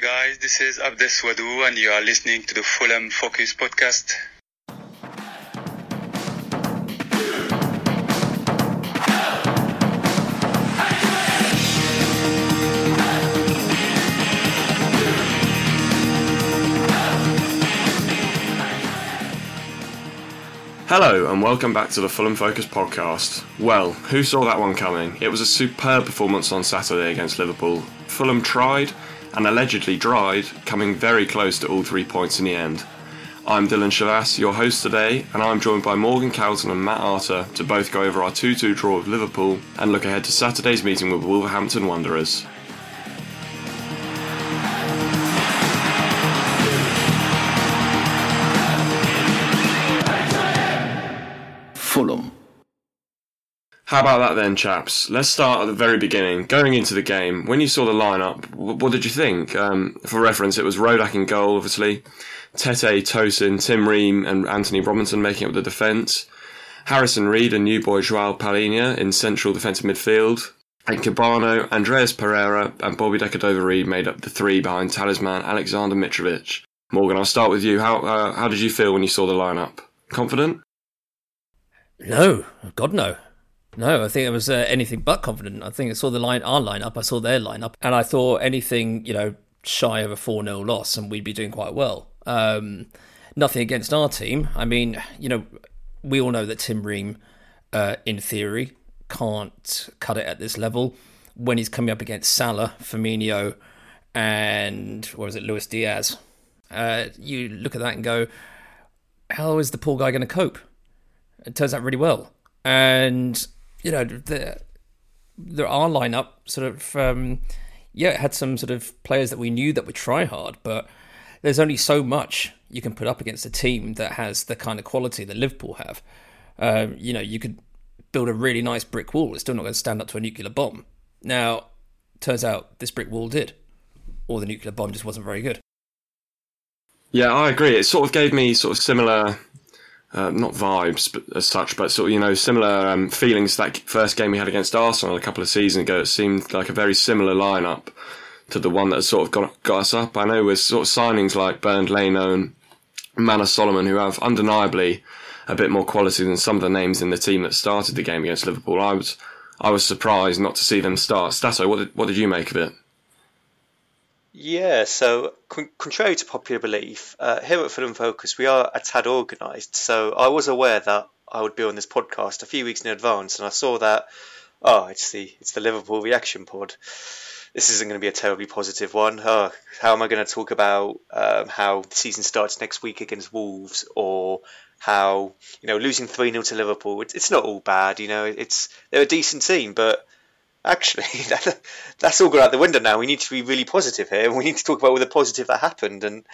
Hi guys, this is Abdes Wadou and you are listening to the Fulham Focus podcast. Hello and welcome back to the Fulham Focus podcast. Well, who saw that one coming? It was a superb performance on Saturday against Liverpool. Fulham tried and allegedly dried, coming very close to all three points in the end. I'm Dylan Shavas, your host today, and I'm joined by Morgan Calton and Matt Arter to both go over our 2 2 draw with Liverpool and look ahead to Saturday's meeting with Wolverhampton Wanderers. Fulham. How about that then, chaps? Let's start at the very beginning. Going into the game, when you saw the lineup, wh- what did you think? Um, for reference, it was Rodak in goal, obviously. Tete, Tosin, Tim Ream, and Antonee Robinson making up the defence. Harrison Reid and new boy Joao Palhinha in central defensive midfield. And Kebano, Andreas Pereira, and Bobby De Cordova-Reid made up the three behind talisman Alexander Mitrovic. Morgan, I'll start with you. How uh, how did you feel when you saw the lineup? Confident? No, God no. No, I think it was uh, anything but confident. I think I saw the line, our lineup, I saw their lineup, and I thought anything, you know, shy of a 4 0 loss, and we'd be doing quite well. Um, nothing against our team. I mean, you know, we all know that Tim Ream, uh, in theory, can't cut it at this level. When he's coming up against Salah, Firmino, and what was it, Luis Diaz, uh, you look at that and go, how is the poor guy going to cope? It turns out really well. And, you know, the, the our lineup sort of, um, yeah, it had some sort of players that we knew that would try hard, but there's only so much you can put up against a team that has the kind of quality that Liverpool have. Um, you know, you could build a really nice brick wall. It's still not going to stand up to a nuclear bomb. Now, turns out this brick wall did, or the nuclear bomb just wasn't very good. Yeah, I agree. It sort of gave me sort of similar, uh, not vibes but, as such, but sort of you know similar um, feelings. That first game we had against Arsenal a couple of seasons ago, it seemed like a very similar lineup to the one that sort of got, got us up. I know with sort of signings like Bernd Leno and Manor Solomon, who have undeniably a bit more quality than some of the names in the team that started the game against Liverpool. I was I was surprised not to see them start. Stato, what did, what did you make of it? Yeah, so con- contrary to popular belief, uh, here at Fulham Focus, we are a tad organised. So I was aware that I would be on this podcast a few weeks in advance, and I saw that. Oh, it's the it's the Liverpool reaction pod. This isn't going to be a terribly positive one. Oh, how am I going to talk about um, how the season starts next week against Wolves, or how you know losing three 0 to Liverpool? It's, it's not all bad. You know, it's they're a decent team, but actually, that, that's all gone out the window now. We need to be really positive here. We need to talk about all the positive that happened. And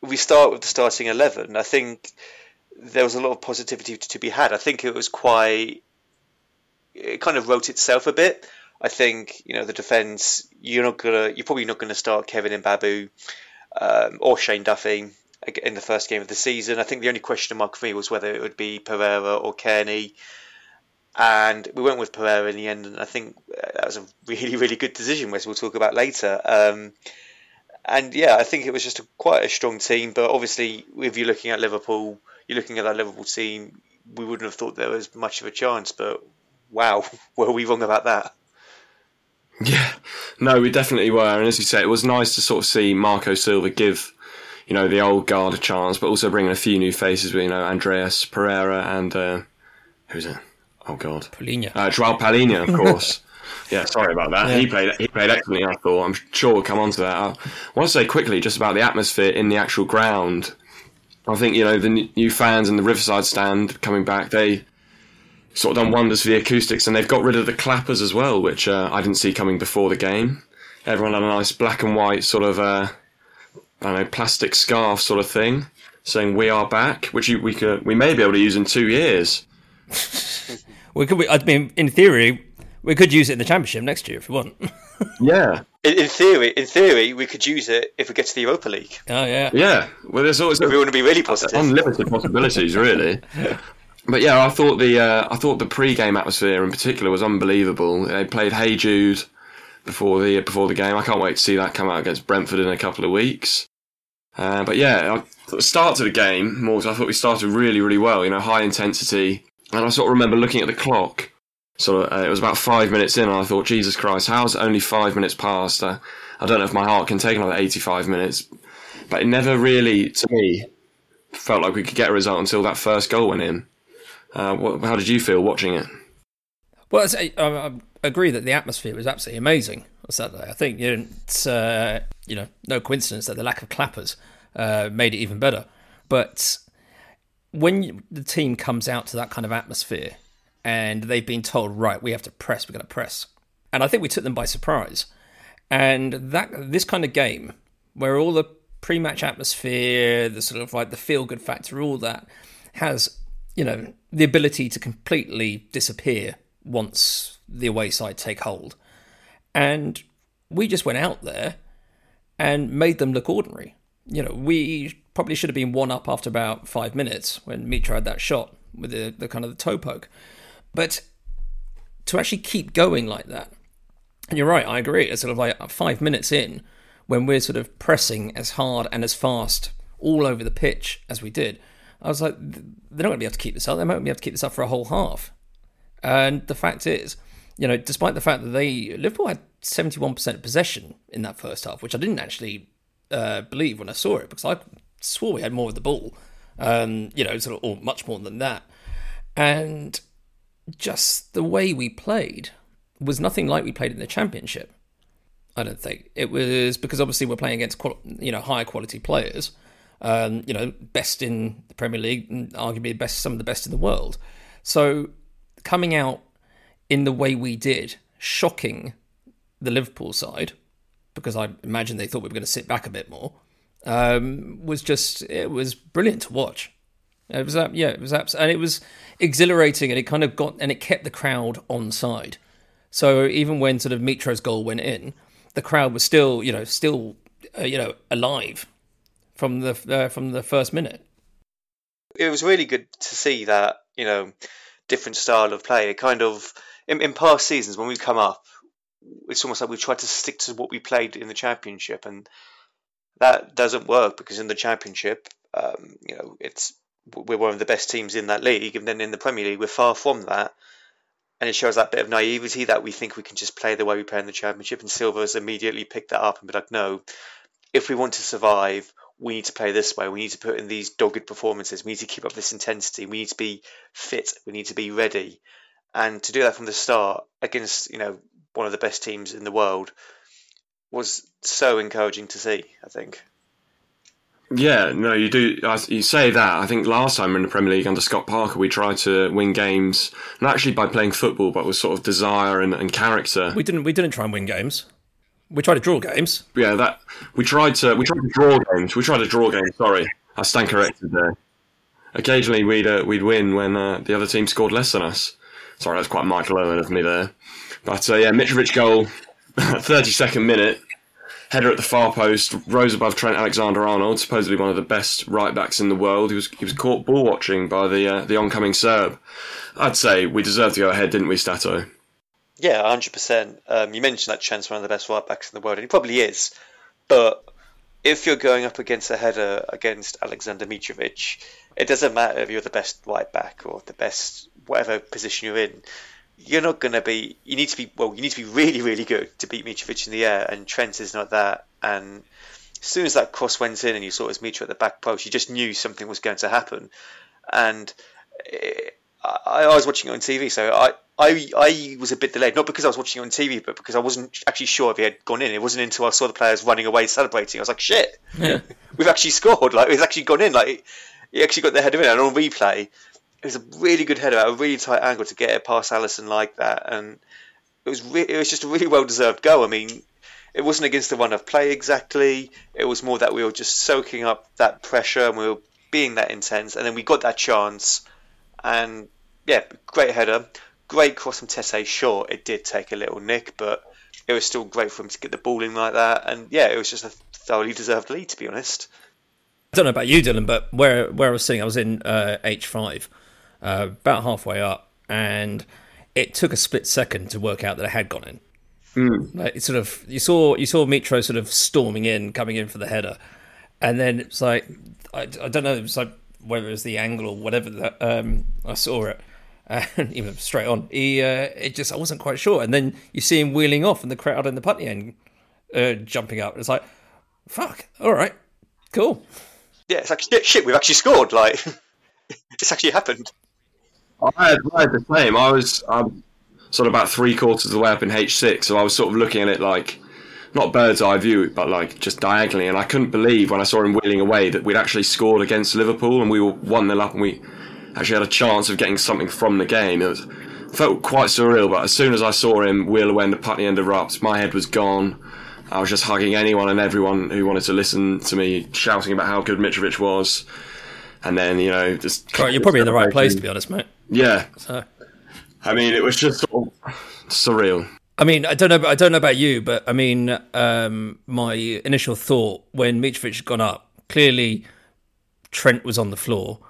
we start with the starting 11. I think there was a lot of positivity to, be had. I think it was quite. It kind of wrote itself a bit. I think you know the defence. You're not gonna. You're probably not going to start Kevin Mbabu um, or Shane Duffy in the first game of the season. I think the only question mark for me was whether it would be Pereira or Kearney and we went with Pereira in the end, and I think that was a really, really good decision, which we'll talk about later. Um, and yeah, I think it was just a, quite a strong team, but obviously, if you're looking at Liverpool, you're looking at that Liverpool team, we wouldn't have thought there was much of a chance, but wow, were we wrong about that? Yeah, no, we definitely were, and as you say, it was nice to sort of see Marco Silva give, you know, the old guard a chance, but also bringing a few new faces, with, you know, Andreas Pereira and uh, who's it? Oh God, Palhinha. Uh, Joao of course. yeah, sorry about that. Yeah. He played he played excellently. I thought. I'm sure we'll come on to that. I want to say quickly just about the atmosphere in the actual ground. I think you know the new fans and the Riverside stand coming back. They sort of done wonders for the acoustics, and they've got rid of the clappers as well, which uh, I didn't see coming before the game. Everyone had a nice black and white sort of uh, I don't know plastic scarf sort of thing saying "We are back," which you, we could we may be able to use in two years. We could. I mean, in theory, we could use it in the championship next year if we want. Yeah, In, in theory, in theory, we could use it if we get to the Europa League. oh yeah. yeah. Well, there's always If we want to be really positive. unlimited possibilities, really. But yeah, I thought the uh, I thought the pre-game atmosphere in particular was unbelievable. They played Hey Jude, before the before the game. I can't wait to see that come out against Brentford in a couple of weeks. Uh, but yeah, the start to the game, Morgs, I thought we started really, really well. You know, high intensity, and I sort of remember looking at the clock. Of, uh, it was about five minutes in, and I thought, Jesus Christ, how's only five minutes past? Uh, I don't know if my heart can take another eighty-five minutes, but it never really, to me, felt like we could get a result until that first goal went in. Uh, how did you feel watching it? Well, I, I, agree that the atmosphere was absolutely amazing on Saturday. I think you know, it's uh, you know no coincidence that the lack of clappers uh, made it even better. But when the team comes out to that kind of atmosphere and they've been told, right, we have to press, we're going to press, and I think we took them by surprise. And that this kind of game where all the pre-match atmosphere, the sort of like the feel-good factor, all that has you know the ability to completely disappear once the away side take hold. And we just went out there and made them look ordinary. You know, we probably should have been one up after about five minutes when Mitro had that shot with the, the kind of the toe poke. But to actually keep going like that, and you're right, I agree. It's sort of like five minutes in when we're sort of pressing as hard and as fast all over the pitch as we did. I was like, they're not going to be able to keep this up. They mightn't be able to keep this up for a whole half. And the fact is, you know, despite the fact that they Liverpool had 71% possession in that first half, which I didn't actually uh, believe when I saw it because I swore we had more of the ball, um, you know, sort of, or much more than that. And just the way we played was nothing like we played in the Championship. I don't think it was because obviously we're playing against you know higher quality players, um, you know, best in the Premier League, arguably best some of the best in the world. So coming out in the way we did, shocking the Liverpool side, because I imagine they thought we were going to sit back a bit more, um, was just it was brilliant to watch. It was yeah, it was abs- and it was exhilarating, and it kind of got and it kept the crowd on side. So even when sort of Mitro's goal went in, the crowd was still you know still uh, you know alive from the uh, from the first minute. It was really good to see that you know different style of play. It kind of in, in past seasons when we've come up, it's almost like we've tried to stick to what we played in the championship, and that doesn't work because in the championship, um, you know, it's we're one of the best teams in that league, and then in the Premier League, we're far from that. And it shows that bit of naivety that we think we can just play the way we play in the championship. And Silva's immediately picked that up and be like, no, if we want to survive, we need to play this way. We need to put in these dogged performances. We need to keep up this intensity. We need to be fit. We need to be ready. And to do that from the start against, you know, one of the best teams in the world was so encouraging to see, I think. Yeah, no, you do. You say that. I think last time in the Premier League under Scott Parker, we tried to win games, not actually by playing football, but with sort of desire and, and character. We didn't. We didn't try and win games. We tried to draw games. Yeah, that we tried to we tried to draw games. We tried to draw games. Sorry, I stand corrected there. Occasionally, we'd uh, we'd win when uh, the other team scored less than us. Sorry, that's quite Michael Owen of me there. But uh, yeah, Mitrovic goal, thirty second minute, header at the far post, rose above Trent Alexander-Arnold, supposedly one of the best right backs in the world. He was he was caught ball watching by the uh, the oncoming Serb. I'd say we deserved to go ahead, didn't we, Stato? Yeah, hundred um, percent. You mentioned that Trent's one of the best right backs in the world, and he probably is. But if you're going up against a header against Alexander Mitrovic, it doesn't matter if you're the best right back or the best whatever position you're in. You're not going to be. You need to be. Well, you need to be really, really good to beat Mitrovic in the air, and Trent is not that. And as soon as that cross went in, and you saw his Mitro at the back post, you just knew something was going to happen. And it, I, I was watching it on TV, so I, I I was a bit delayed, not because I was watching it on TV, but because I wasn't actually sure if he had gone in. It wasn't until I saw the players running away celebrating. I was like, shit, yeah. we've actually scored. Like, it's actually gone in. Like, he actually got the header in. And on replay, it was a really good header at a really tight angle to get it past Alisson like that. And it was, re- it was just a really well deserved goal. I mean, it wasn't against the run of play exactly. It was more that we were just soaking up that pressure and we were being that intense. And then we got that chance. And yeah, great header great cross from Tete. Sure, it did take a little nick, but it was still great for him to get the ball in like that. And yeah, it was just a thoroughly deserved lead, to be honest. I don't know about you, Dylan, but where where I was sitting, I was in uh, H five, uh, about halfway up, and it took a split second to work out that I had gone in. Like it sort of you saw you saw Mitro sort of storming in, coming in for the header, and then it's like I, I don't know, it was like whether it was the angle or whatever that um, I saw it. And even straight on, he uh, it just I wasn't quite sure. And then you see him wheeling off, and the crowd in the Putney end uh, jumping up. It's like, fuck, all right, cool. Yeah, it's like shit. shit we've actually scored. Like it's actually happened. I had, the same. I was sort of about three quarters of the way up in H6, so I was sort of looking at it like not bird's eye view, but like just diagonally, and I couldn't believe when I saw him wheeling away that we'd actually scored against Liverpool and we were one 0 up and we actually had a chance of getting something from the game. It was, felt quite surreal, but as soon as I saw him wheel away and the Putney end erupt, my head was gone. I was just hugging anyone and everyone who wanted to listen to me shouting about how good Mitrovic was. And then, you know, just. Right, you're probably in the right place, to be honest, mate. Yeah. So. I mean, it was just sort of surreal. I mean, I don't know. I don't know about you, but I mean, um, my initial thought when Mitrovic had gone up, clearly Trent was on the floor,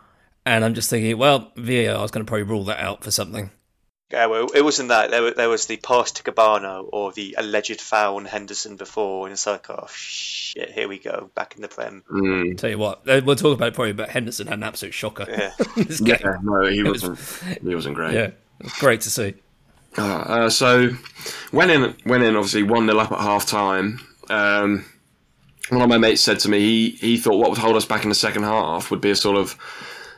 and I'm just thinking, well, VAR is going to probably rule that out for something. Yeah, well, it wasn't that. There, there was the pass to Kebano or the alleged foul on Henderson before, and it's like, oh shit, here we go, back in the Prem. Mm. Tell you what, uh, we'll talk about it probably, but Henderson had an absolute shocker. Yeah. this game. Yeah, no, he It was- wasn't. he wasn't great. Yeah, great to see. Uh, uh, so went in, went in. Obviously, one 0 up at half time. Um, one of my mates said to me he he thought what would hold us back in the second half would be a sort of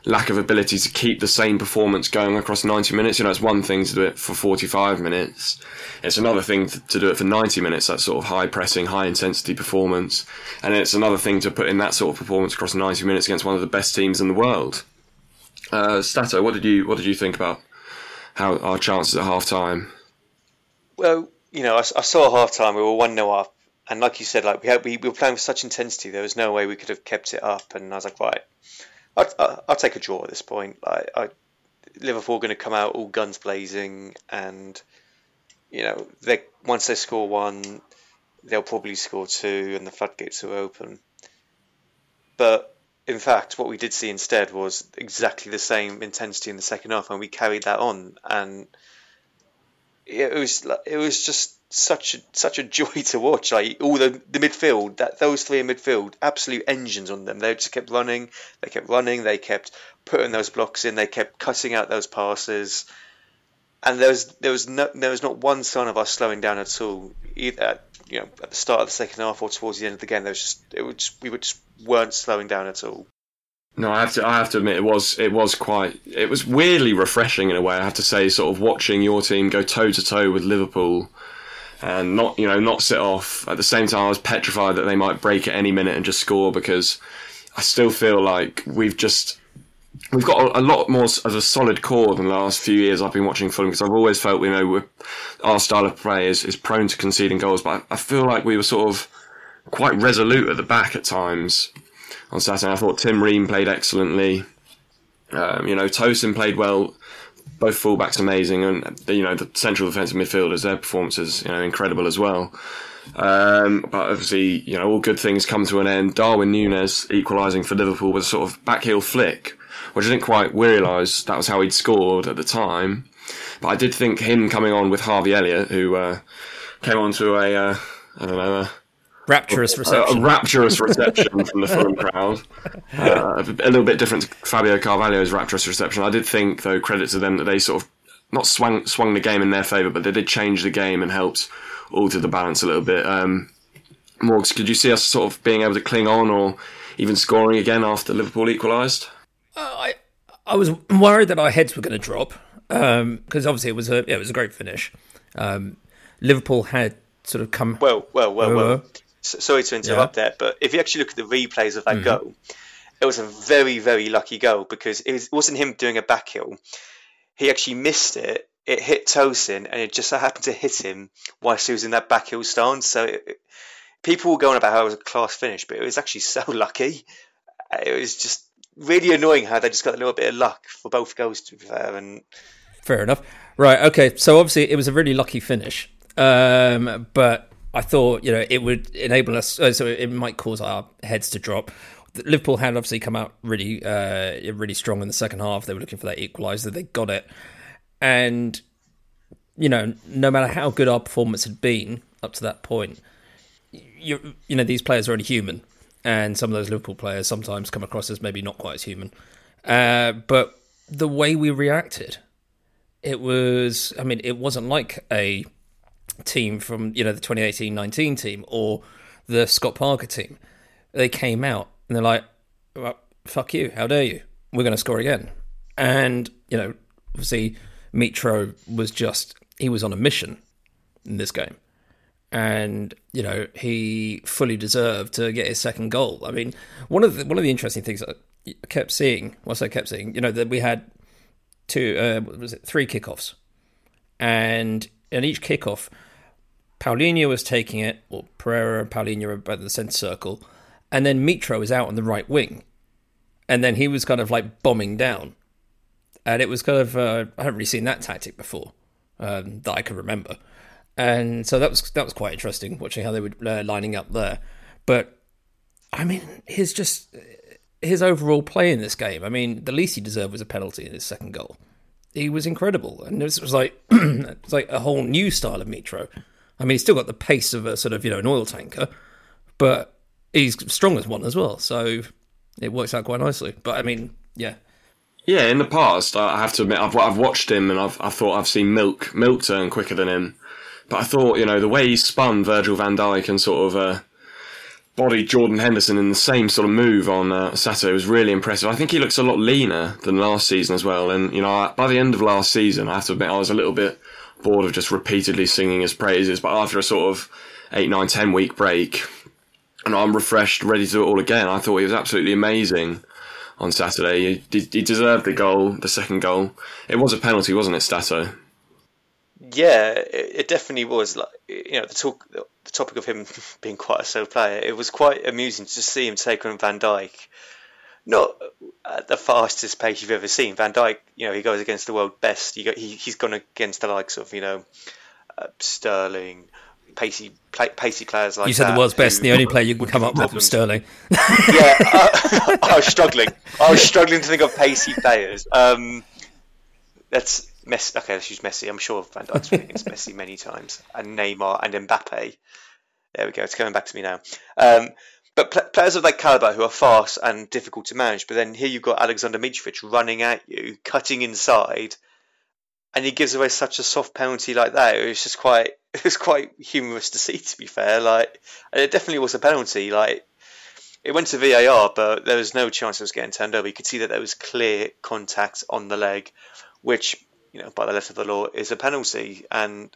lack of ability to keep the same performance going across 90 minutes. You know, it's one thing to do it for 45 minutes. It's another thing to, do it for 90 minutes, that sort of high pressing, high intensity performance. And it's another thing to put in that sort of performance across 90 minutes against one of the best teams in the world. Uh, Stato, what did you what did you think about how our chances at half time? Well, you know, I, I saw half time. We were one 0 up, and like you said, like we had, we, we were playing with such intensity. There was no way we could have kept it up. And I was like, right, I'll, I'll take a draw at this point. Like, I, Liverpool are going to come out all guns blazing, and you know, they once they score one, they'll probably score two, and the floodgates will open. But in fact, what we did see instead was exactly the same intensity in the second half, and we carried that on. And it was it was just such a, such a joy to watch. Like all the the midfield, that those three in midfield, absolute engines on them. They just kept running, they kept running, they kept putting those blocks in, they kept cutting out those passes. And there was there was no there was not one sign of us slowing down at all. Either at, you know at the start of the second half or towards the end of the game, there was just it was just, we were just weren't slowing down at all. No, I have to. I have to admit, it was. It was quite. It was weirdly refreshing in a way. I have to say, sort of watching your team go toe to toe with Liverpool, and not, you know, not sit off. At the same time, I was petrified that they might break at any minute and just score because I still feel like we've just we've got a, lot more of a solid core than the last few years I've been watching Fulham because I've always felt, you know, our style of play is, is prone to conceding goals, but I, I feel like we were sort of quite resolute at the back at times on Saturday. I thought Tim Ream played excellently. Um, you know, Tosin played well. Both fullbacks amazing, and you know the central defensive midfielders, their performances, you know, incredible as well. Um, but obviously, you know, all good things come to an end. Darwin Nunez equalising for Liverpool with a sort of backheel flick, which I didn't quite realise that was how he'd scored at the time. But I did think him coming on with Harvey Elliott, who uh, came on to a, uh, I don't know, a, Rapturous a, a rapturous reception from the Fulham crowd. Uh, a little bit different to Fabio Carvalho's rapturous reception. I did think, though, credit to them that they sort of not swung swung the game in their favour, but they did change the game and helped alter the balance a little bit. Um, Morgs, could you see us sort of being able to cling on or even scoring again after Liverpool equalised? I I was worried that our heads were going to drop because obviously it was a yeah, it was a great finish. Um, Liverpool had sort of come. Well, well, well, Uh, well. Sorry to interrupt there, but if you actually look at the replays of that goal, it was a very, very lucky goal because it, was, wasn't him doing a back heel. He actually missed it. It hit Tosin, and it just so happened to hit him whilst he was in that back heel stance. So it- people were going about how it was a class finish, but it was actually so lucky. It was just really annoying how they just got a little bit of luck for both goals, to be fair. And Fair enough. Right. Okay. So obviously it was a really lucky finish, um, but I thought you know it would enable us. Uh, so it might cause our heads to drop. Liverpool had obviously come out really, uh, really strong in the second half. They were looking for that equaliser. They got it, and you know, no matter how good our performance had been up to that point, you you know these players are only human, and some of those Liverpool players sometimes come across as maybe not quite as human. Uh, but the way we reacted, it was. I mean, it wasn't like a team from you know the 2018-19 team or the Scott Parker team. They came out and they're like, well, "Fuck you! How dare you? We're going to score again." And you know, obviously, Mitro was just he was on a mission in this game and you know he fully deserved to get his second goal. I mean, one of the one of the interesting things I kept seeing, once I kept seeing, you know, that we had two, uh, was it three kickoffs, and in each kickoff, Palhinha was taking it, or Pereira and Palhinha both in the centre circle, and then Mitro was out on the right wing, and then he was kind of like bombing down, and it was kind of uh, I haven't really seen that tactic before um, that I can remember and so that was that was quite interesting watching how they were uh, lining up there. But I mean, his just his overall play in this game. I mean, the least he deserved was a penalty in his second goal. He was incredible, and this was like it's like a whole new style of Mitro. I mean, he's still got the pace of a sort of you know an oil tanker, but he's strong as one as well. So it works out quite nicely. But I mean, yeah, yeah, in the past, I have to admit, I've, I've watched him and I've I thought I've seen Milk Milk turn quicker than him. But I thought, you know, the way he spun Virgil van Dijk and sort of uh, bodied Jordan Henderson in the same sort of move on uh, Saturday was really impressive. I think he looks a lot leaner than last season as well. And, you know, by the end of last season, I have to admit, I was a little bit bored of just repeatedly singing his praises. But after a sort of eight, nine, ten week break, and I'm refreshed, ready to do it all again, I thought he was absolutely amazing on Saturday. He, he deserved the goal, the second goal. It was a penalty, wasn't it, Stato? Yeah, it, it, definitely was. Like you know, the talk, the topic of him being quite a slow player. It was quite amusing to see him take on Van Dijk. Not at the fastest pace you've ever seen. Van Dijk, you know, he goes against the world best. He, he has gone against the likes of you know uh, Sterling, pacey pacey players like you said that, the world's best. The only player you can come up with was Sterling. yeah, uh, I was struggling. I was struggling to think of pacey players. Um, that's Messi, okay, let's use Messi. I'm sure Van Dijk's been against Messi many times, and Neymar and Mbappe. There we go. It's coming back to me now. Um, but pl- players of that caliber who are fast and difficult to manage. But then here you've got Alexander Mitrovic running at you, cutting inside, and he gives away such a soft penalty like that. It was just quite, it was quite humorous to see. To be fair, like it definitely was a penalty. Like it went to VAR, but there was no chance it was getting turned over. You could see that there was clear contact on the leg, which you know, by the letter of the law, is a penalty. And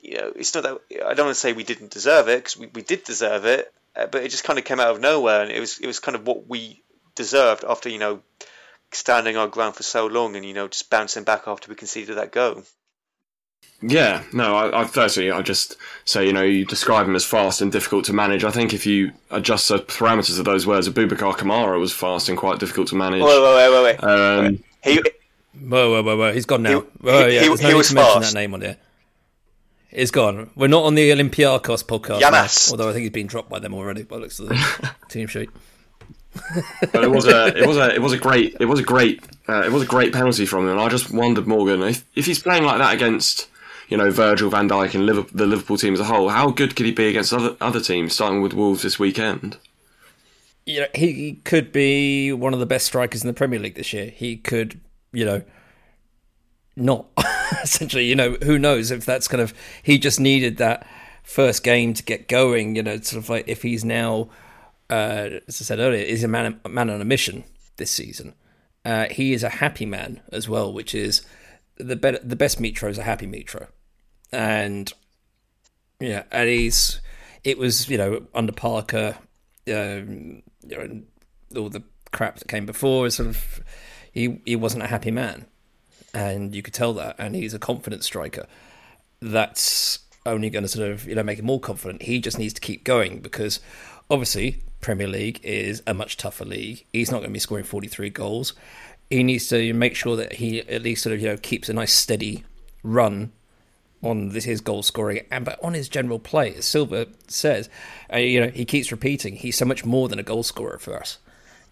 you know, it's not that I don't want to say we didn't deserve it because we, we did deserve it, uh, but it just kind of came out of nowhere, and it was it was kind of what we deserved after you know standing our ground for so long, and you know just bouncing back after we conceded that goal. Yeah, no, I, I firstly I just say you know you describe him as fast and difficult to manage. I think if you adjust the parameters of those words, Aboubakar Kamara was fast and quite difficult to manage. Wait, wait, wait, wait. wait. Um, he Whoa, whoa, whoa, whoa. He's gone now. He, oh, yeah. He, There's no he need to mention that name on there. He's gone. We're not on the Olympiacos podcast. Now, although I think he's been dropped by them already by looks of the team sheet. but it was a, it was a, it was a great, it was a great, uh, it was a great penalty from him. And I just wondered, Morgan, if if he's playing like that against, you know, Virgil Van Dijk and Liverpool, the Liverpool team as a whole, how good could he be against other other teams, starting with Wolves this weekend? You know, he could be one of the best strikers in the Premier League this year. He could, you know, not essentially you know who knows if that's kind of he just needed that first game to get going you know sort of like if he's now uh, as i said earlier is a man, a man on a mission this season. Uh, he is a happy man as well which is the better the best Mitro is a happy Mitro and yeah and he's it was you know under parker um, you know all the crap that came before sort of he he wasn't a happy man and you could tell that. And he's a confident striker. That's only going to sort of you know make him more confident. He just needs to keep going because obviously Premier League is a much tougher league. He's not going to be scoring 43 goals. He needs to make sure that he at least sort of you know keeps a nice steady run on this his goal scoring and but on his general play. As Silva says, uh, you know he keeps repeating he's so much more than a goal scorer for us.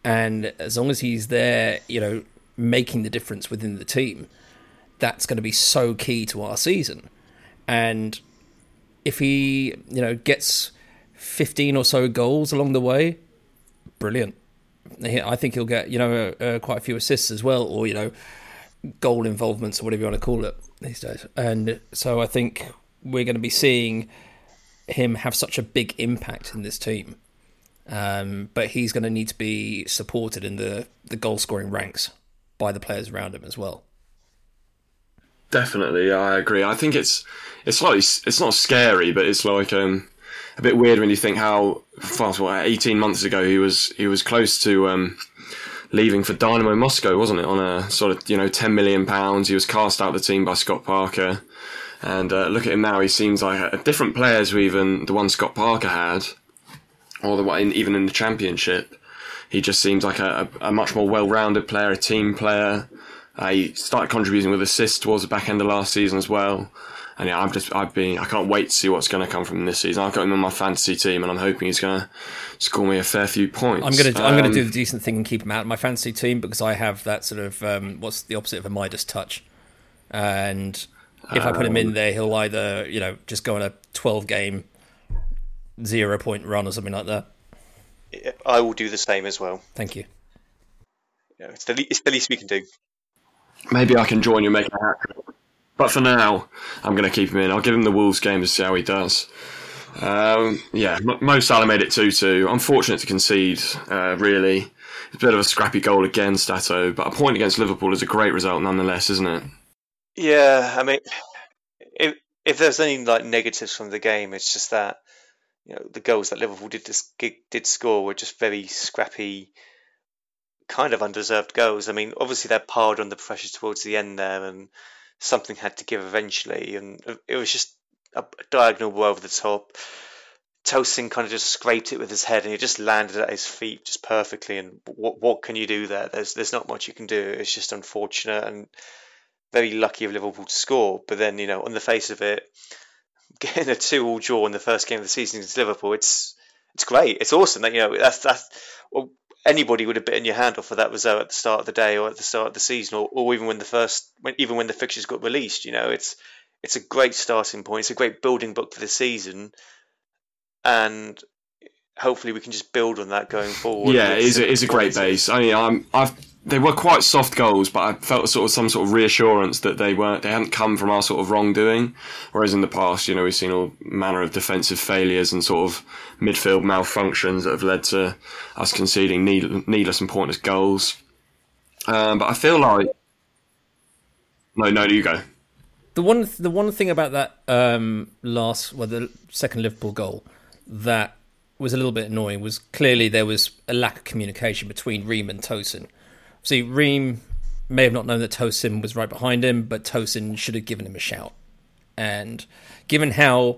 And as long as he's there, you know, making the difference within the team, that's going to be so key to our season. And if he, you know, gets 15 or so goals along the way, brilliant. I think he'll get, you know, uh, uh, quite a few assists as well, or, you know, goal involvements or whatever you want to call it these days. And so I think we're going to be seeing him have such a big impact in this team. Um, but he's going to need to be supported in the, the goal scoring ranks by the players around him as well. Definitely, I agree. I think it's it's slightly it's not scary, but it's like um, a bit weird when you think how fast. What eighteen months ago he was he was close to um, leaving for Dynamo Moscow, wasn't it? On a sort of you know ten million pounds. He was cast out of the team by Scott Parker, and uh, look at him now. He seems like a different player to even the one Scott Parker had, or the one even in the championship. He just seems like a, a, much more well-rounded player, a team player. Uh, he started contributing with assists towards the back end of last season as well. And yeah, I'm just, I've been, I can't wait to see what's going to come from this season. I've got him on my fantasy team, and I'm hoping he's going to score me a fair few points. I'm going to, um, I'm going to do the decent thing and keep him out of my fantasy team because I have that sort of, um, what's the opposite of a Midas touch, and if I put him in there, he'll either, you know, just go on a 12 game zero point run or something like that. I will do the same as well. Thank you. You know, it's the le- it's the least we can do. Maybe I can join you making a hat trick. But for now, I'm going to keep him in. I'll give him the Wolves game to see how he does. Um, yeah, M- Mo Salah made it 2 2. Unfortunate to concede, uh, really. It's a bit of a scrappy goal against Stato, but a point against Liverpool is a great result nonetheless, isn't it? Yeah, I mean, if if there's any like negatives from the game, it's just that you know the goals that Liverpool did did score were just very scrappy, kind of undeserved goals. I mean, obviously they piled on the pressure towards the end there, and something had to give eventually, and it was just a diagonal ball over the top. Tosin kind of just scraped it with his head, and it just landed at his feet just perfectly. And what what can you do there? There's there's not much you can do. It's just unfortunate and very lucky of Liverpool to score. But then you know, on the face of it, getting a two-all draw in the first game of the season against Liverpool, it's it's great. It's awesome. That you know that's that's well, anybody would have bitten your hand off for that result at the start of the day or at the start of the season, or, or even when the first when, even when the fixtures got released. You know, it's it's a great starting point. It's a great building book for the season, and hopefully we can just build on that going forward. Yeah, with it is, a, it's a great base. I mean, I'm, I've they were quite soft goals, but I felt sort of some sort of reassurance that they weren't they hadn't come from our sort of wrongdoing. Whereas in the past, you know, we've seen all manner of defensive failures and sort of midfield malfunctions that have led to us conceding need, needless and pointless goals. Um, but I feel like no, no, you go. The one, the one thing about that um, last, well, the second Liverpool goal that was a little bit annoying was clearly there was a lack of communication between Ream and Tosin. See, Ream may have not known that Tosin was right behind him, but Tosin should have given him a shout. And given how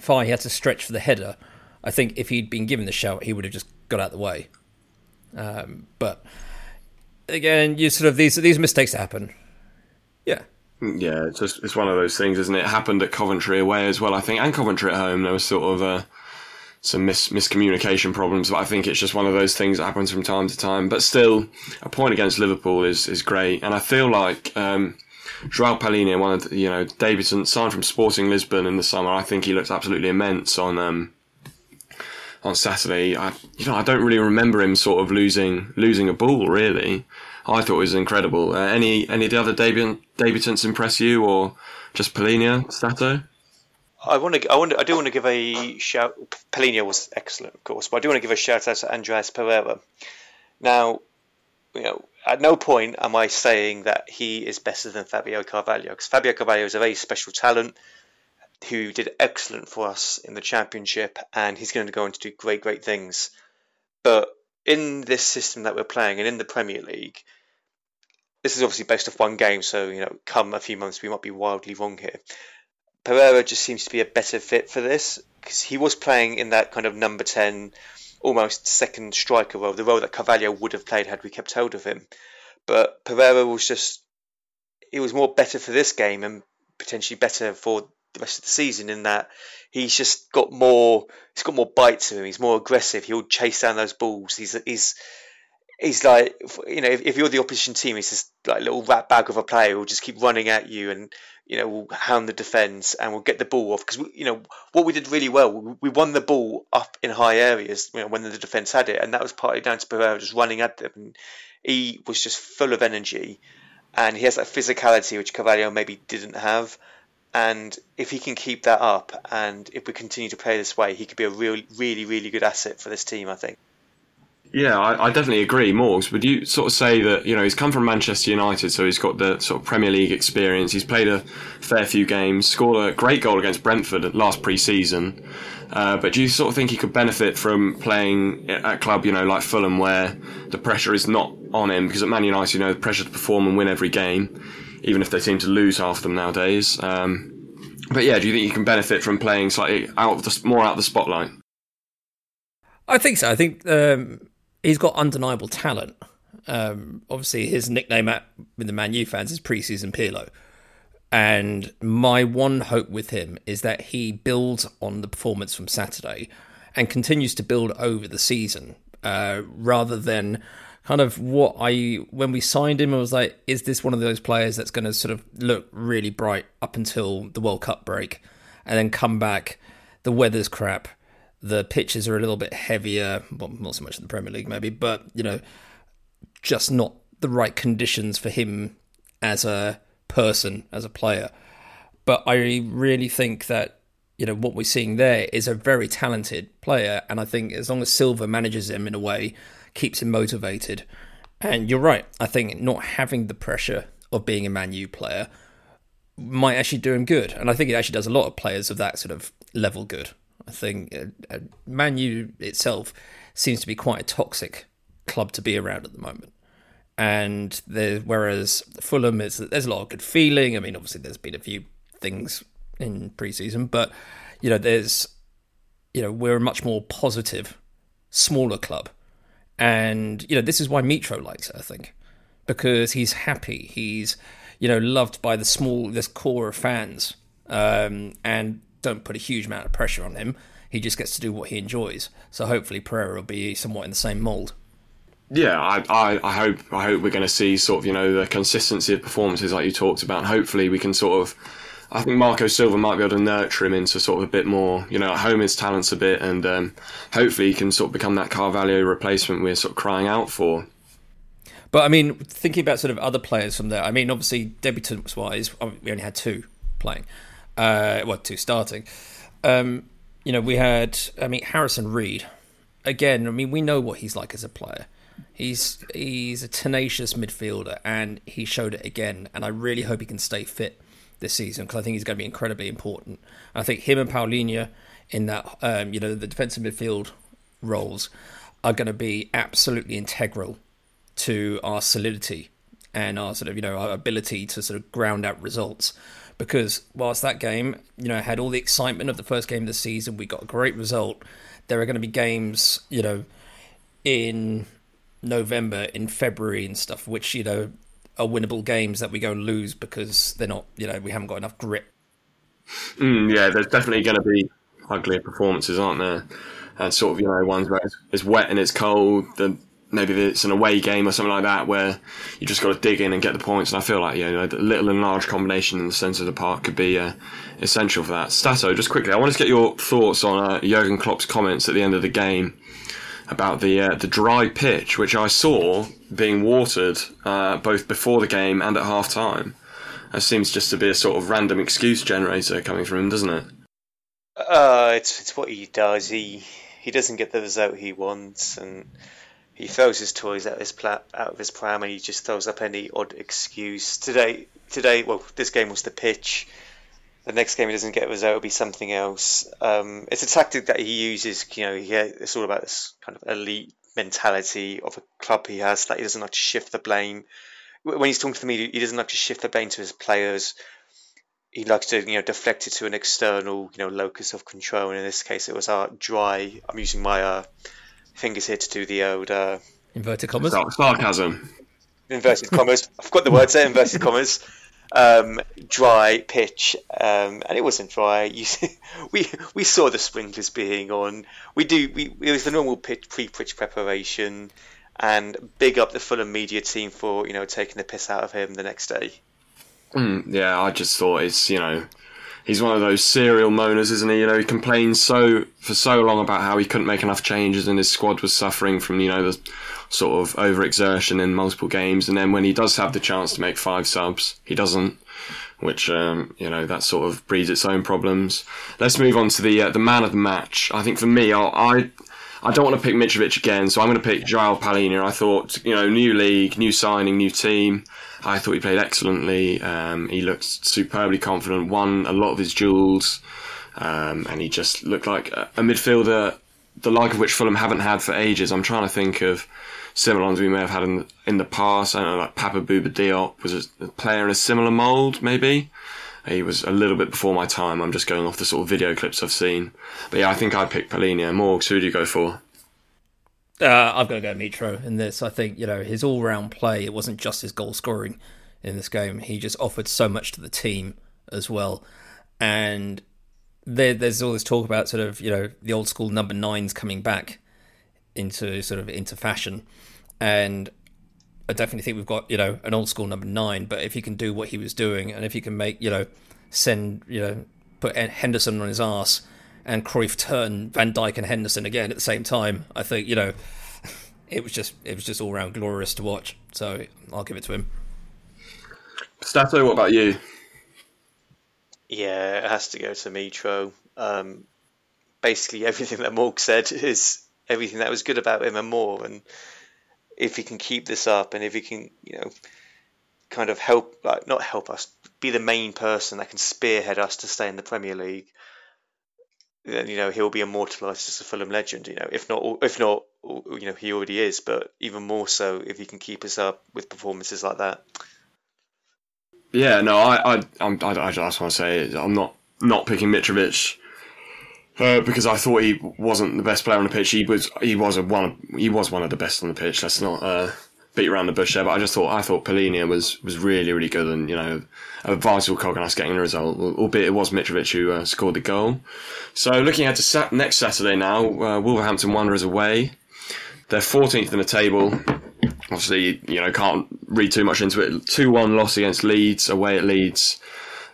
far he had to stretch for the header, I think if he'd been given the shout, he would have just got out of the way. Um, but again, you sort of these these mistakes happen. Yeah, Yeah, it's just it's one of those things, isn't it? It happened at Coventry away as well, I think, and Coventry at home. There was sort of uh, some mis- miscommunication problems, but I think it's just one of those things that happens from time to time. But still, a point against Liverpool is is great, and I feel like um, Joao Palhinha, one of the, you know Davidson, signed from Sporting Lisbon in the summer. I think he looked absolutely immense on. Um, on Saturday, I you know I don't really remember him sort of losing losing a ball really. I thought it was incredible. Uh, any any of the other debut- debutants impress you, or just Palhinha, Stato? I want to. I want. I do want to give a shout. Palhinha was excellent, of course, but I do want to give a shout out to Andreas Pereira. Now, you know, at no point am I saying that he is better than Fabio Carvalho, because Fabio Carvalho is a very special talent who did excellent for us in the championship, and he's going to go on to do great, great things. But in this system that we're playing, and in the Premier League, this is obviously based off one game, so you know, come a few months, we might be wildly wrong here. Pereira just seems to be a better fit for this because he was playing in that kind of number 10, almost second striker role, the role that Carvalho would have played had we kept hold of him. But Pereira was just, he was more better for this game and potentially better for the rest of the season in that he's just got more, he's got more bite to him, he's more aggressive, he'll chase down those balls, he's, he's, he's like, you know, if, if you're the opposition team, he's just like a little rat bag of a player who'll just keep running at you and you know will hound the defense and we'll get the ball off because you know what we did really well. We, won the ball up in high areas you know, when the defense had it, and that was partly down to Pereira just running at them. And he was just full of energy, and he has that physicality which Carvalho maybe didn't have. And if he can keep that up, and if we continue to play this way, he could be a real, really, really good asset for this team. I think. Yeah, I, I, definitely agree. Morgs, would you sort of say that you know he's come from Manchester United, so he's got the sort of Premier League experience. He's played a fair few games, scored a great goal against Brentford last pre-season. Uh, but do you sort of think he could benefit from playing at a club, you know, like Fulham, where the pressure is not on him? Because at Man United, you know, the pressure to perform and win every game, even if they seem to lose half of them nowadays. Um, but yeah, do you think he can benefit from playing slightly out of the more out of the spotlight? I think so. I think um, he's got undeniable talent. Um, obviously, his nickname at, with the Man U fans is preseason Pirlo. And my one hope with him is that he builds on the performance from Saturday and continues to build over the season uh, rather than kind of what I, when we signed him, I was like, is this one of those players that's going to sort of look really bright up until the World Cup break and then come back? The weather's crap the pitches are a little bit heavier, well, not so much in the Premier League, maybe, but you know, just not the right conditions for him as a person, as a player. But I really think that you know what we're seeing there is a very talented player, and I think as long as Silva manages him in a way, keeps him motivated, and you're right, I think not having the pressure of being a Man U player might actually do him good, and I think it actually does a lot of players of that sort of level good. I think uh, uh, Man U itself seems to be quite a toxic club to be around at the moment. And there, whereas Fulham is there's a lot of good feeling. I mean, obviously there's been a few things in preseason, but you know there's you know we're a much more positive, smaller club, and you know this is why Mitro likes it. I think because he's happy. He's you know loved by the small this core of fans, um, and don't put a huge amount of pressure on him. He just gets to do what he enjoys. So hopefully Pereira will be somewhat in the same mould. Yeah, I, I, I, hope I hope we're going to see sort of you know the consistency of performances like you talked about. And hopefully we can sort of. I think Marco Silva might be able to nurture him into sort of a bit more, you know, home his talents a bit, and um, hopefully he can sort of become that Carvalho replacement we're sort of crying out for. But I mean, thinking about sort of other players from there, I mean, obviously debutants wise, we only had two playing uh, well, two starting. Um, you know, we had, I mean, Harrison Reid. Again, I mean, we know what he's like as a player. He's he's a tenacious midfielder, and he showed it again. And I really hope he can stay fit this season because I think he's going to be incredibly important. I think him and Palhinha in that, um, you know, the defensive midfield roles are going to be absolutely integral to our solidity and our sort of, you know, our ability to sort of ground out results because whilst that game, you know, had all the excitement of the first game of the season, we got a great result. There are going to be games, you know, in November, in February, and stuff, which you know are winnable games that we go lose because they're not, you know, we haven't got enough grit. Mm, yeah, there's definitely going to be uglier performances, aren't there? And sort of, you know, ones where it's, wet and it's cold. Maybe it's an away game or something like that where you just got to dig in and get the points. And I feel like you know the little and large combination in the centre of the park could be uh, essential for that. Stato, just quickly, I want to get your thoughts on uh, Jurgen Klopp's comments at the end of the game about the uh, the dry pitch, which I saw being watered uh, both before the game and at half time. It seems just to be a sort of random excuse generator coming from him, doesn't it? Uh, it's it's what he does. He he doesn't get the result he wants, and he throws his toys out, his pla- out of his pram and he just throws up any odd excuse. Today, today, well, this game was the pitch. The next game he doesn't get a result, it'll be something else. Um, it's a tactic that he uses. You know, he, it's all about this kind of elite mentality of a club he has. That he doesn't like to shift the blame. When he's talking to the media, he doesn't like to shift the blame to his players. He likes to, you know, deflect it to an external, you know, locus of control. And in this case, it was our dry. I'm using my uh, fingers here to do the old uh, inverted commas sarcasm. Inverted commas. I've got the words there. Inverted commas. Um, dry pitch, um, and it wasn't dry. You see, we we saw the sprinklers being on. We do. We it was the normal pitch pre-pitch preparation. and big up the Fulham media team for you know taking the piss out of him the next day. Mm, yeah, I just thought it's you know he's one of those serial moaners, isn't he? You know, he complained so for so long about how he couldn't make enough changes and his squad was suffering from you know the sort of overexertion in multiple games, and then when he does have the chance to make five subs, he doesn't. Which um, you know that sort of breeds its own problems. Let's move on to the uh, the man of the match. I think for me, I'll, I I don't want to pick Mitrovic again, so I'm going to pick Joao Palhinha. I thought, you know, new league, new signing, new team. I thought he played excellently. Um, he looked superbly confident, won a lot of his duels, um, and he just looked like a, a, midfielder, the like of which Fulham haven't had for ages. I'm trying to think of similar ones we may have had in, in the past. I don't know, like Papa Bouba Diop was a, a player in a similar mould, maybe. He was a little bit before my time. I'm just going off the sort of video clips I've seen. But yeah, I think I'd pick Palhinha. Morgs, who do you go for? Uh, I've got to go Mitro in this. I think, you know, his all round play, it wasn't just his goal scoring in this game. He just offered so much to the team as well. And there, there's all this talk about sort of, you know, the old school number nines coming back into sort of into fashion. And I definitely think we've got you know an old school number nine. But if he can do what he was doing, and if he can make you know send you know put Henderson on his ass and Cruyff turn Van Dijk and Henderson again at the same time, I think you know it was just it was just all round glorious to watch. So I'll give it to him. Stato, what about you? Yeah, it has to go to Mitro. Um, basically, everything that Morg said is everything that was good about him and more. And if he can keep this up and if he can, you know, kind of help, like not help us, be the main person that can spearhead us to stay in the Premier League, then you know he'll be immortalised as a Fulham legend. You know, if not, if not, you know, he already is, but even more so if he can keep us up with performances like that. Yeah, no, I, I, I'm, I, I just want to say I'm not not picking Mitrovic uh, because I thought he wasn't the best player on the pitch. He was he was a one he was one of the best on the pitch. Let's not uh, beat around the bush there. But I just thought I thought Palhinha was was really really good and you know a vital cog in us getting the result. Albeit it was Mitrovic who uh, scored the goal. So looking ahead to sat- next Saturday now, uh, Wolverhampton Wanderers away. They're 14th in the table. Obviously, you know can't read too much into it. Two one loss against Leeds away at Leeds.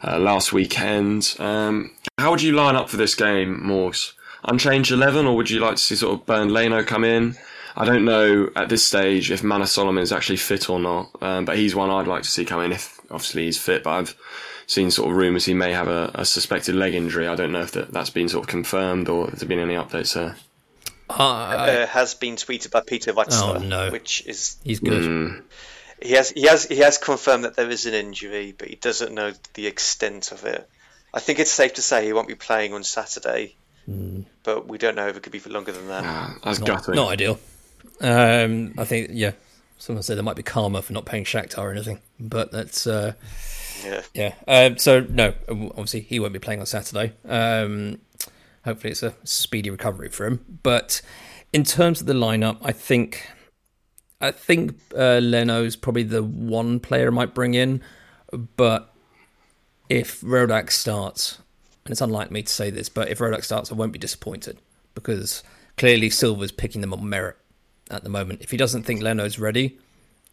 Uh, last weekend. Um, how would you line up for this game, Morse? Unchanged 11, or would you like to see sort of Bernd Leno come in? I don't know at this stage if Manor Solomon is actually fit or not, um, but he's one I'd like to see come in if obviously he's fit. But I've seen sort of rumours he may have a, a, suspected leg injury. I don't know if that, that's been sort of confirmed or has there been any updates there. Uh, uh, has been tweeted by Peter Rutzler, oh, no. which is he's good. Mm, he has he has he has confirmed that there is an injury, but he doesn't know the extent of it. I think it's safe to say he won't be playing on Saturday, mm. but we don't know if it could be for longer than that. Yeah, that's not, gutting. Not ideal. Um, I think yeah. Someone said there might be karma for not paying Shakhtar or anything, but that's uh, yeah. Yeah. Um, so no, obviously he won't be playing on Saturday. Um, hopefully it's a speedy recovery for him. But in terms of the lineup, I think I think uh, Leno's probably the one player I might bring in, but if Rodak starts, and it's unlike me to say this, but if Rodak starts, I won't be disappointed because clearly Silva's picking them on merit at the moment. If he doesn't think Leno's ready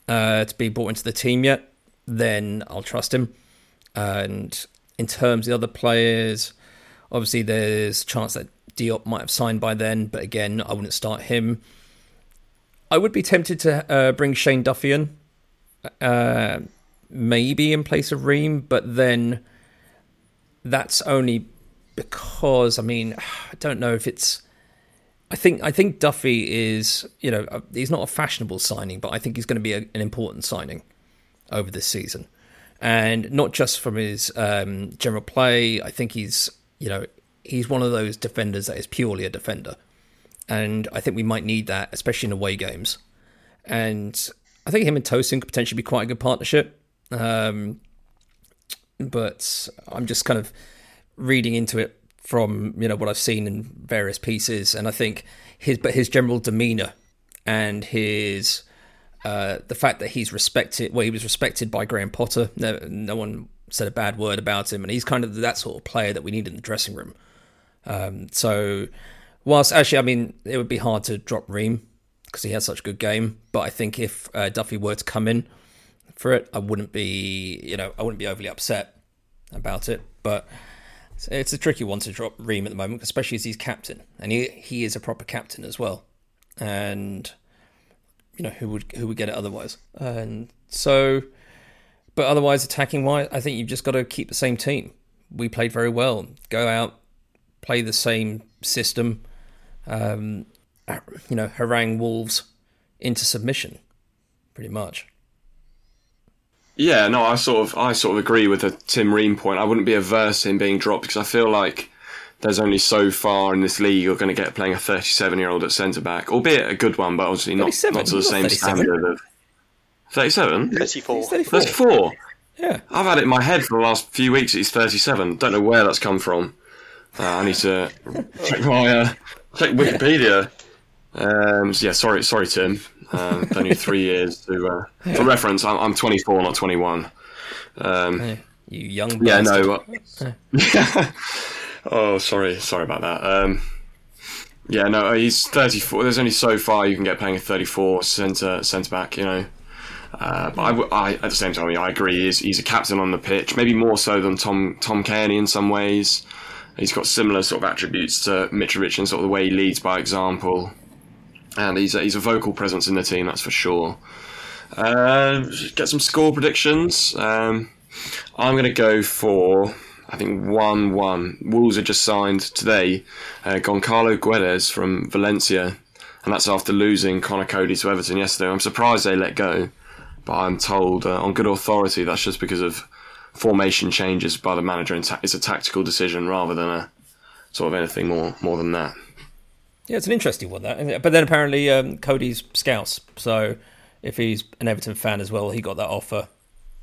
uh, to be brought into the team yet, then I'll trust him. And in terms of the other players, obviously there's a chance that Diop might have signed by then, but again, I wouldn't start him. I would be tempted to uh, bring Shane Duffy in, uh, maybe in place of Ream, but then that's only because I mean I don't know if it's. I think I think Duffy is you know uh, he's not a fashionable signing, but I think he's going to be a, an important signing over this season, and not just from his um, general play. I think he's you know he's one of those defenders that is purely a defender and I think we might need that, especially in away games. And I think him and Tosin could potentially be quite a good partnership. Um, but I'm just kind of reading into it from you know what I've seen in various pieces, and I think his but his general demeanor and his uh, the fact that he's respected. Well, he was respected by Graham Potter. No, no one said a bad word about him, and he's kind of that sort of player that we need in the dressing room. Um, so whilst actually, I mean, it would be hard to drop Ream because he had such a good game. But I think if uh, Duffy were to come in for it, I wouldn't be, you know, I wouldn't be overly upset about it. But it's a tricky one to drop Ream at the moment, especially as he's captain, and he he is a proper captain as well. And you know who would who would get it otherwise? And so, but otherwise, attacking wise, I think you've just got to keep the same team. We played very well. Go out, play the same system. Um, you know, harangue Wolves into submission, pretty much. Yeah, no, I sort of I sort of agree with the Tim Ream point. I wouldn't be averse in being dropped because I feel like there's only so far in this league you're going to get playing a 37 year old at centre back, albeit a good one, but obviously not, not to the same 37. standard of 37. 34. 34. 34. Yeah, I've had it in my head for the last few weeks. That he's 37. Don't know where that's come from. Uh, I need to check my uh, check Wikipedia. Um, yeah, sorry, sorry, Tim. Um, only three years to uh, for reference. I'm, I'm 24, not 21. Um, you young. Yeah, no. Uh, oh, sorry, sorry about that. Um, yeah, no, he's 34. There's only so far you can get playing a 34 centre centre back. You know. Uh, but I, I, at the same time, I agree. He's, he's a captain on the pitch, maybe more so than Tom Tom Cairney in some ways. He's got similar sort of attributes to Mitrovic in sort of the way he leads by example and he's a, he's a vocal presence in the team, that's for sure. Uh, get some score predictions. Um, I'm going to go for I think one one. Wolves have just signed today uh, Goncalo Guedes from Valencia, and that's after losing Conor Coady to Everton yesterday. I'm surprised they let go, but I'm told uh, on good authority that's just because of formation changes by the manager. And ta- it's a tactical decision rather than a sort of anything more more than that. Yeah, it's an interesting one that. But then apparently um, Coady's Scouse, so if he's an Everton fan as well, he got that offer,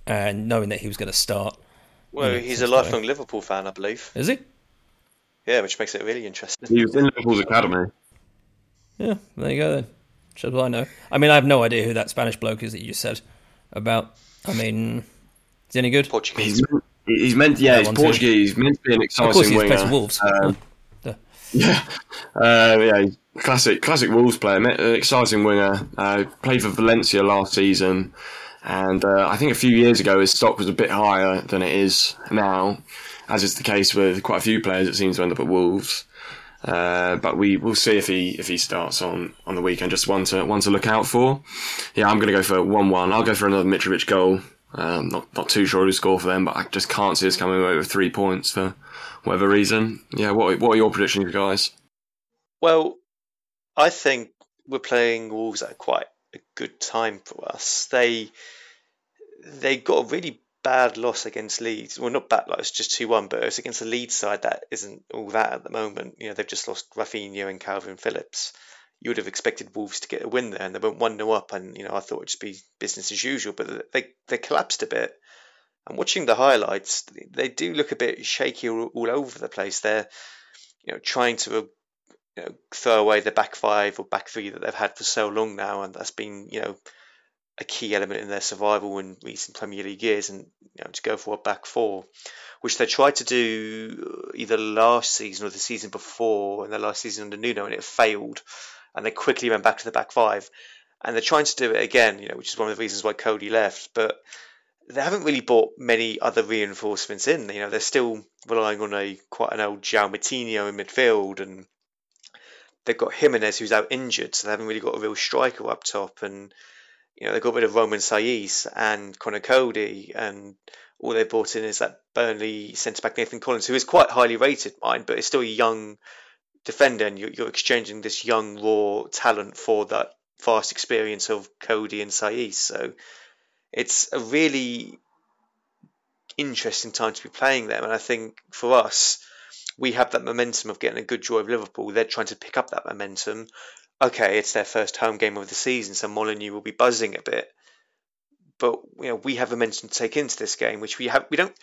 and knowing that he was going to start. Well, you know, he's a lifelong Liverpool fan, I believe. Is he? Yeah, which makes it really interesting. He was in Liverpool's academy. Yeah, there you go then. Should I know? I mean, I have no idea who that Spanish bloke is that you said about. I mean, is he any good? Portuguese. He's, he's meant, yeah, he's Portuguese. He's meant to be an exciting of course, he's winger. Wolves. Um, yeah, uh, yeah, classic, classic Wolves player, an exciting winger. Uh, played for Valencia last season, and uh, I think a few years ago his stock was a bit higher than it is now, as is the case with quite a few players It seems to end up at Wolves. Uh, but we will see if he if he starts on, on the weekend. Just one to one to look out for. Yeah, I'm going to go for one one. I'll go for another Mitrovic goal. Um, not not too sure who score for them, but I just can't see us coming away with three points for whatever reason. Yeah, what what are your predictions, guys? Well, I think we're playing Wolves at quite a good time for us. They they got a really bad loss against Leeds. Well, not bad, loss, just two one, but it's against the Leeds side that isn't all that at the moment. You know, they've just lost Raphinha and Kalvin Phillips. You would have expected Wolves to get a win there, and they went one 0 up, and you know I thought it'd just be business as usual, but they they collapsed a bit. And watching the highlights, they do look a bit shaky all, all over the place. They're, you know, trying to you know, throw away the back five or back three that they've had for so long now, and that's been, you know, a key element in their survival in recent Premier League years, and you know, to go for a back four, which they tried to do either last season or the season before, in the last season under Nuno, and it failed, and they quickly went back to the back five, and they're trying to do it again, you know, which is one of the reasons why Coady left, but they haven't really bought many other reinforcements in. You know, they're still relying on a quite an old João Moutinho in midfield, and they've got Jimenez who's out injured, so they haven't really got a real striker up top. And you know, they got rid of Romain Saïss and Conor Coady, and all they've brought in is that Burnley centre back Nathan Collins, who is quite highly rated, mind, but is still a young defender, and you're, exchanging this young raw talent for that vast experience of Coady and Saïss. So it's a really interesting time to be playing them. And I think for us, we have that momentum of getting a good draw of Liverpool. They're trying to pick up that momentum. Okay, it's their first home game of the season, so Molineux will be buzzing a bit. But you know, we have a momentum to take into this game, which we have. We don't.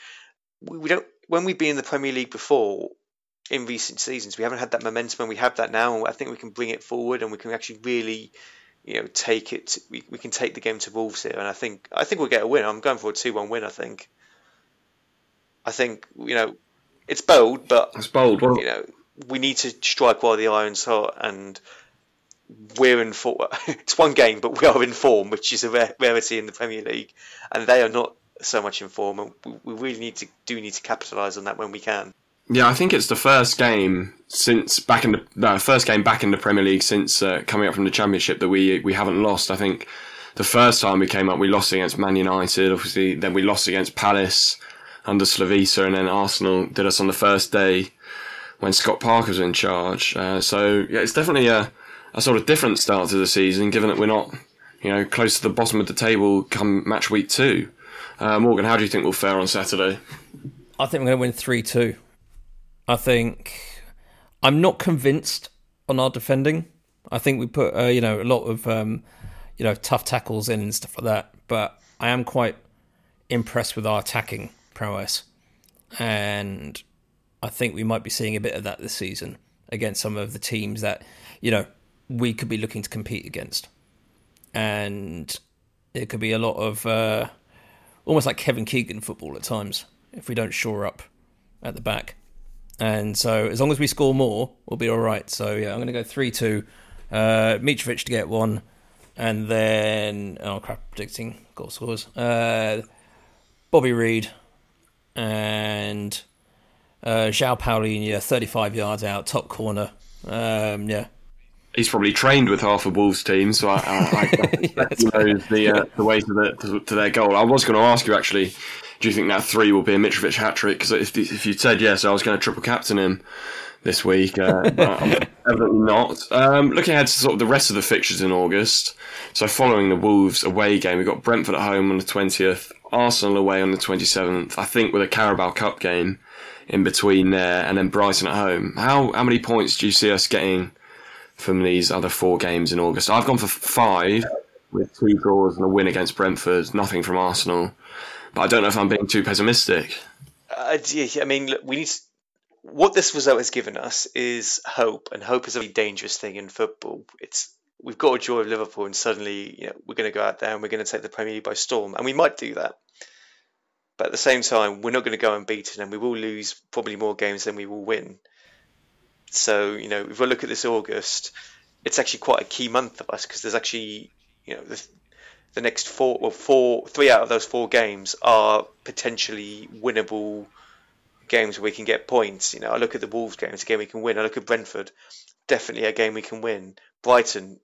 We don't. When we've been in the Premier League before, in recent seasons, we haven't had that momentum, and we have that now. And I think we can bring it forward, and we can actually really you know, take it. We, we can take the game to Wolves here, and I think I think we'll get a win. I'm going for a two-one win. I think. I think you know, it's bold, but it's bold. Well, you know, we need to strike while the iron's hot, and we're in form. it's one game, but we are in form, which is a rare, rarity in the Premier League, and they are not so much in form. And we, we really need to do need to capitalise on that when we can. Yeah, I think it's the first game since back in the no, first game back in the Premier League since uh, coming up from the Championship that we we haven't lost. I think the first time we came up, we lost against Man United. Obviously, then we lost against Palace under Slavisa, and then Arsenal did us on the first day when Scott Parker was in charge. Uh, so yeah, it's definitely a, a sort of different start to the season, given that we're not you know close to the bottom of the table come match week two. Uh, Morgan, how do you think we'll fare on Saturday? I think we're going to win three two. I think I'm not convinced on our defending. I think we put uh, you know a lot of um, you know tough tackles in and stuff like that, but I am quite impressed with our attacking prowess, and I think we might be seeing a bit of that this season against some of the teams that you know we could be looking to compete against, and it could be a lot of uh, almost like Kevin Keegan football at times if we don't shore up at the back. And so as long as we score more, we'll be all right. So yeah, I'm going to go three two. Uh, Mitrovic to get one, and then oh crap, predicting goal scores. Uh, Bobby Reid and uh, João Palhinha, 35 yards out, top corner. Um, yeah, he's probably trained with half of Wolves team, so I, I, I yeah, he knows the uh, the way to, the, to, to, their goal. I was going to ask you actually, do you think that three will be a Mitrovic hat trick? Because if if you said yes, I was going to triple captain him this week. Uh, evidently not. Um, looking ahead to sort of the rest of the fixtures in August. So following the Wolves away game, we've got Brentford at home on the twentieth, Arsenal away on the twenty seventh. I think with a Carabao Cup game in between there, and then Brighton at home. How how many points do you see us getting? from these other four games in August. I've gone for five with two draws and a win against Brentford, nothing from Arsenal. But I don't know if I'm being too pessimistic. Uh, I mean, look, we need to, what this result has given us is hope, and hope is a really dangerous thing in football. It's we've got a draw of Liverpool, and suddenly you know, we're going to go out there and we're going to take the Premier League by storm, and we might do that. But at the same time, we're not going to go unbeaten, and we will lose probably more games than we will win. So you know, if we look at this August, it's actually quite a key month for us because there's actually you know the next four, well, four, three out of those four games are potentially winnable games where we can get points. You know, I look at the Wolves game; it's a game we can win. I look at Brentford, definitely a game we can win. Brighton,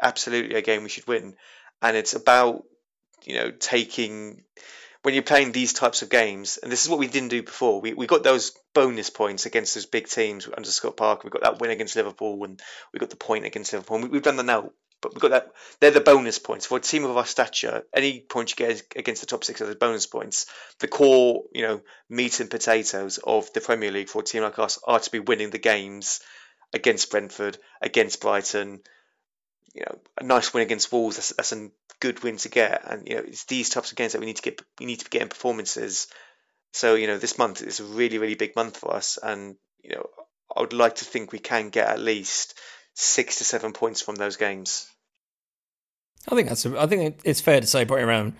absolutely a game we should win. And it's about you know taking when you're playing these types of games, and this is what we didn't do before. We we got those bonus points against those big teams under Scott Parker. We got that win against Liverpool, and we got the point against Liverpool. We, have done that now, but we've got that. They're the bonus points for a team of our stature. Any point you get against the top six are the bonus points. The core, you know, meat and potatoes of the Premier League for a team like us are to be winning the games against Brentford, against Brighton. You know, a nice win against Wolves. That's, that's a good win to get. And you know, it's these types of games that we need to get. We need to be getting performances. So you know, this month is a really, really big month for us, and you know, I would like to think we can get at least six to seven points from those games. I think that's. I think it's fair to say probably around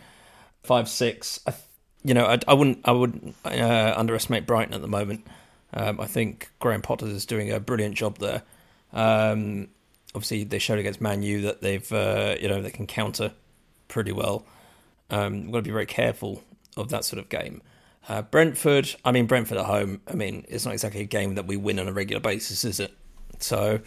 five, six. I, you know, I, I wouldn't. I wouldn't uh, underestimate Brighton at the moment. Um, I think Graham Potter is doing a brilliant job there. Um, obviously, they showed against Man U that they've, uh, you know, they can counter pretty well. Um, we've got to be very careful of that sort of game. Uh, Brentford, I mean, Brentford at home, I mean, it's not exactly a game that we win on a regular basis, is it? So,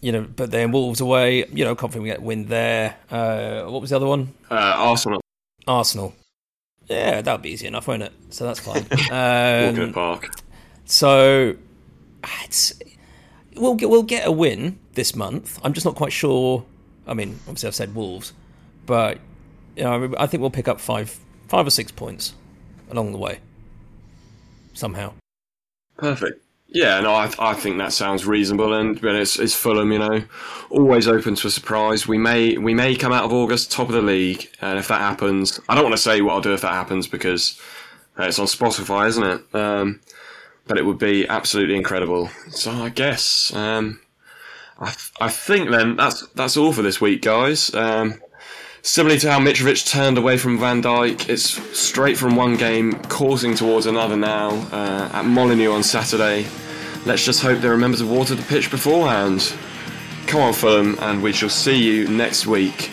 you know, but then Wolves away, you know, confident we get a win there. Uh, what was the other one? Uh, Arsenal. Arsenal. Yeah, that would be easy enough, won't it? So that's fine. Um, Park. So, it's, we'll get, we'll get a win this month. I'm just not quite sure. I mean, obviously, I've said Wolves but you know, I think we'll pick up five, five or six points along the way somehow. Perfect. Yeah, no, I, I think that sounds reasonable, and it's, it's Fulham, you know, always open to a surprise. We may we may come out of August top of the league, and if that happens, I don't want to say what I'll do if that happens because uh, it's on Spotify, isn't it? Um, but it would be absolutely incredible. So I guess um, I I think then that's that's all for this week, guys. Um, Similarly to how Mitrovic turned away from Van Dijk, it's straight from one game, coursing towards another now uh, at Molineux on Saturday. Let's just hope they remember to water the pitch beforehand. Come on, Fulham, and we shall see you next week.